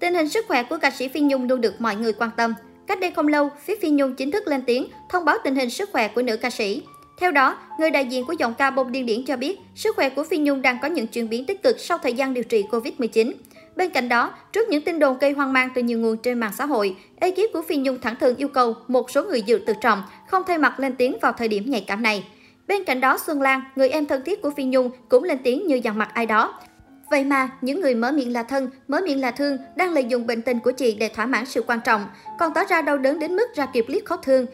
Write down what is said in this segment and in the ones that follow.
Tình hình sức khỏe của ca sĩ Phi Nhung luôn được mọi người quan tâm. Cách đây không lâu, phía Phi Nhung chính thức lên tiếng thông báo tình hình sức khỏe của nữ ca sĩ. Theo đó, người đại diện của giọng ca bông điên điển cho biết sức khỏe của Phi Nhung đang có những chuyển biến tích cực sau thời gian điều trị Covid-19. Bên cạnh đó, trước những tin đồn gây hoang mang từ nhiều nguồn trên mạng xã hội, ekip của Phi Nhung thẳng thừng yêu cầu một số người giữ tự trọng không thay mặt lên tiếng vào thời điểm nhạy cảm này. Bên cạnh đó, Xuân Lan, người em thân thiết của Phi Nhung, cũng lên tiếng như dằn mặt ai đó. Vậy mà, những người mở miệng là thân, mở miệng là thương đang lợi dụng bệnh tình của chị để thỏa mãn sự quan trọng, còn tỏ ra đau đớn đến mức ra kịp clip khó thương.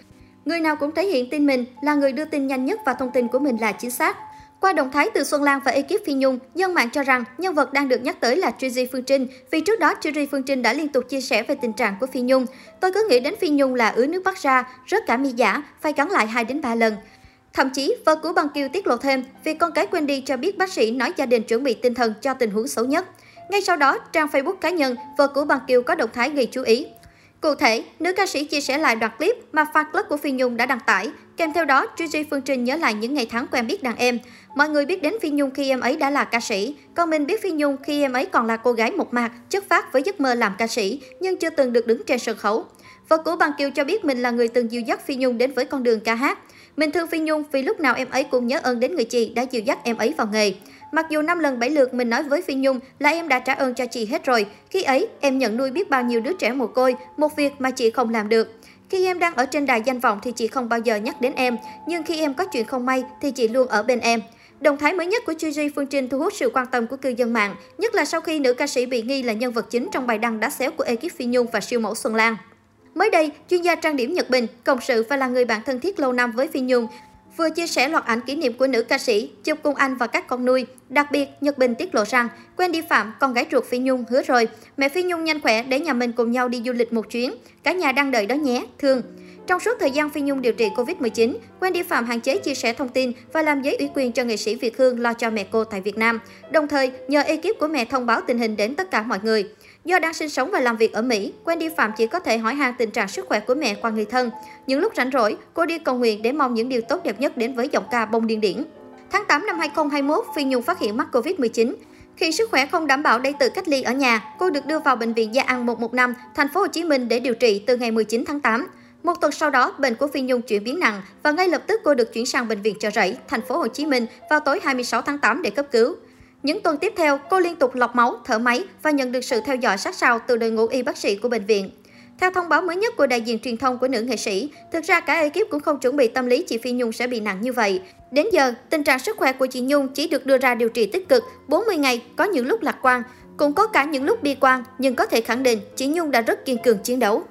Người nào cũng thể hiện tin mình là người đưa tin nhanh nhất và thông tin của mình là chính xác. Qua động thái từ Xuân Lan và ekip Phi Nhung, dân mạng cho rằng nhân vật đang được nhắc tới là Truy Phương Trinh vì trước đó Truy Phương Trinh đã liên tục chia sẻ về tình trạng của Phi Nhung. Tôi cứ nghĩ đến Phi Nhung là ứ nước bắt ra, rớt cả mi giả, phải gắn lại 2 đến 3 lần. Thậm chí, vợ của Bằng Kiều tiết lộ thêm việc con cái Wendy cho biết bác sĩ nói gia đình chuẩn bị tinh thần cho tình huống xấu nhất. Ngay sau đó, trang Facebook cá nhân, vợ của Bằng Kiều có động thái gây chú ý. Cụ thể, nữ ca sĩ chia sẻ lại đoạn clip mà fan club của Phi Nhung đã đăng tải. Kèm theo đó, Gigi Phương Trinh nhớ lại những ngày tháng quen biết đàn em. Mọi người biết đến Phi Nhung khi em ấy đã là ca sĩ, còn mình biết Phi Nhung khi em ấy còn là cô gái một mạc, chất phát với giấc mơ làm ca sĩ, nhưng chưa từng được đứng trên sân khấu. Vợ của Bằng Kiều cho biết mình là người từng dìu dắt Phi Nhung đến với con đường ca hát. Mình thương Phi Nhung vì lúc nào em ấy cũng nhớ ơn đến người chị đã dìu dắt em ấy vào nghề. Mặc dù năm lần bảy lượt mình nói với Phi Nhung là em đã trả ơn cho chị hết rồi. Khi ấy, em nhận nuôi biết bao nhiêu đứa trẻ mồ côi, một việc mà chị không làm được. Khi em đang ở trên đài danh vọng thì chị không bao giờ nhắc đến em, nhưng khi em có chuyện không may thì chị luôn ở bên em. Động thái mới nhất của Gigi Phương Trinh thu hút sự quan tâm của cư dân mạng, nhất là sau khi nữ ca sĩ bị nghi là nhân vật chính trong bài đăng đá xéo của ekip Phi Nhung và siêu mẫu Xuân Lan. Mới đây, chuyên gia trang điểm Nhật Bình, cộng sự và là người bạn thân thiết lâu năm với Phi Nhung, vừa chia sẻ loạt ảnh kỷ niệm của nữ ca sĩ chụp cùng anh và các con nuôi. Đặc biệt, Nhật Bình tiết lộ rằng Wendy Phạm, con gái ruột Phi Nhung hứa rồi, mẹ Phi Nhung nhanh khỏe để nhà mình cùng nhau đi du lịch một chuyến. Cả nhà đang đợi đó nhé, thương. Trong suốt thời gian Phi Nhung điều trị Covid-19, Wendy Phạm hạn chế chia sẻ thông tin và làm giấy ủy quyền cho nghệ sĩ Việt Hương lo cho mẹ cô tại Việt Nam. Đồng thời, nhờ ekip của mẹ thông báo tình hình đến tất cả mọi người. Do đang sinh sống và làm việc ở Mỹ, Wendy Phạm chỉ có thể hỏi han tình trạng sức khỏe của mẹ qua người thân. Những lúc rảnh rỗi, cô đi cầu nguyện để mong những điều tốt đẹp nhất đến với giọng ca bông điên điển. Tháng 8 năm 2021, Phi Nhung phát hiện mắc Covid-19. Khi sức khỏe không đảm bảo để tự cách ly ở nhà, cô được đưa vào bệnh viện Gia An 115, thành phố Hồ Chí Minh để điều trị từ ngày 19 tháng 8. Một tuần sau đó, bệnh của Phi Nhung chuyển biến nặng và ngay lập tức cô được chuyển sang bệnh viện Chợ Rẫy, thành phố Hồ Chí Minh vào tối 26 tháng 8 để cấp cứu. Những tuần tiếp theo, cô liên tục lọc máu, thở máy và nhận được sự theo dõi sát sao từ đội ngũ y bác sĩ của bệnh viện. Theo thông báo mới nhất của đại diện truyền thông của nữ nghệ sĩ, thực ra cả ekip cũng không chuẩn bị tâm lý chị Phi Nhung sẽ bị nặng như vậy. Đến giờ, tình trạng sức khỏe của chị Nhung chỉ được đưa ra điều trị tích cực 40 ngày, có những lúc lạc quan, cũng có cả những lúc bi quan, nhưng có thể khẳng định chị Nhung đã rất kiên cường chiến đấu.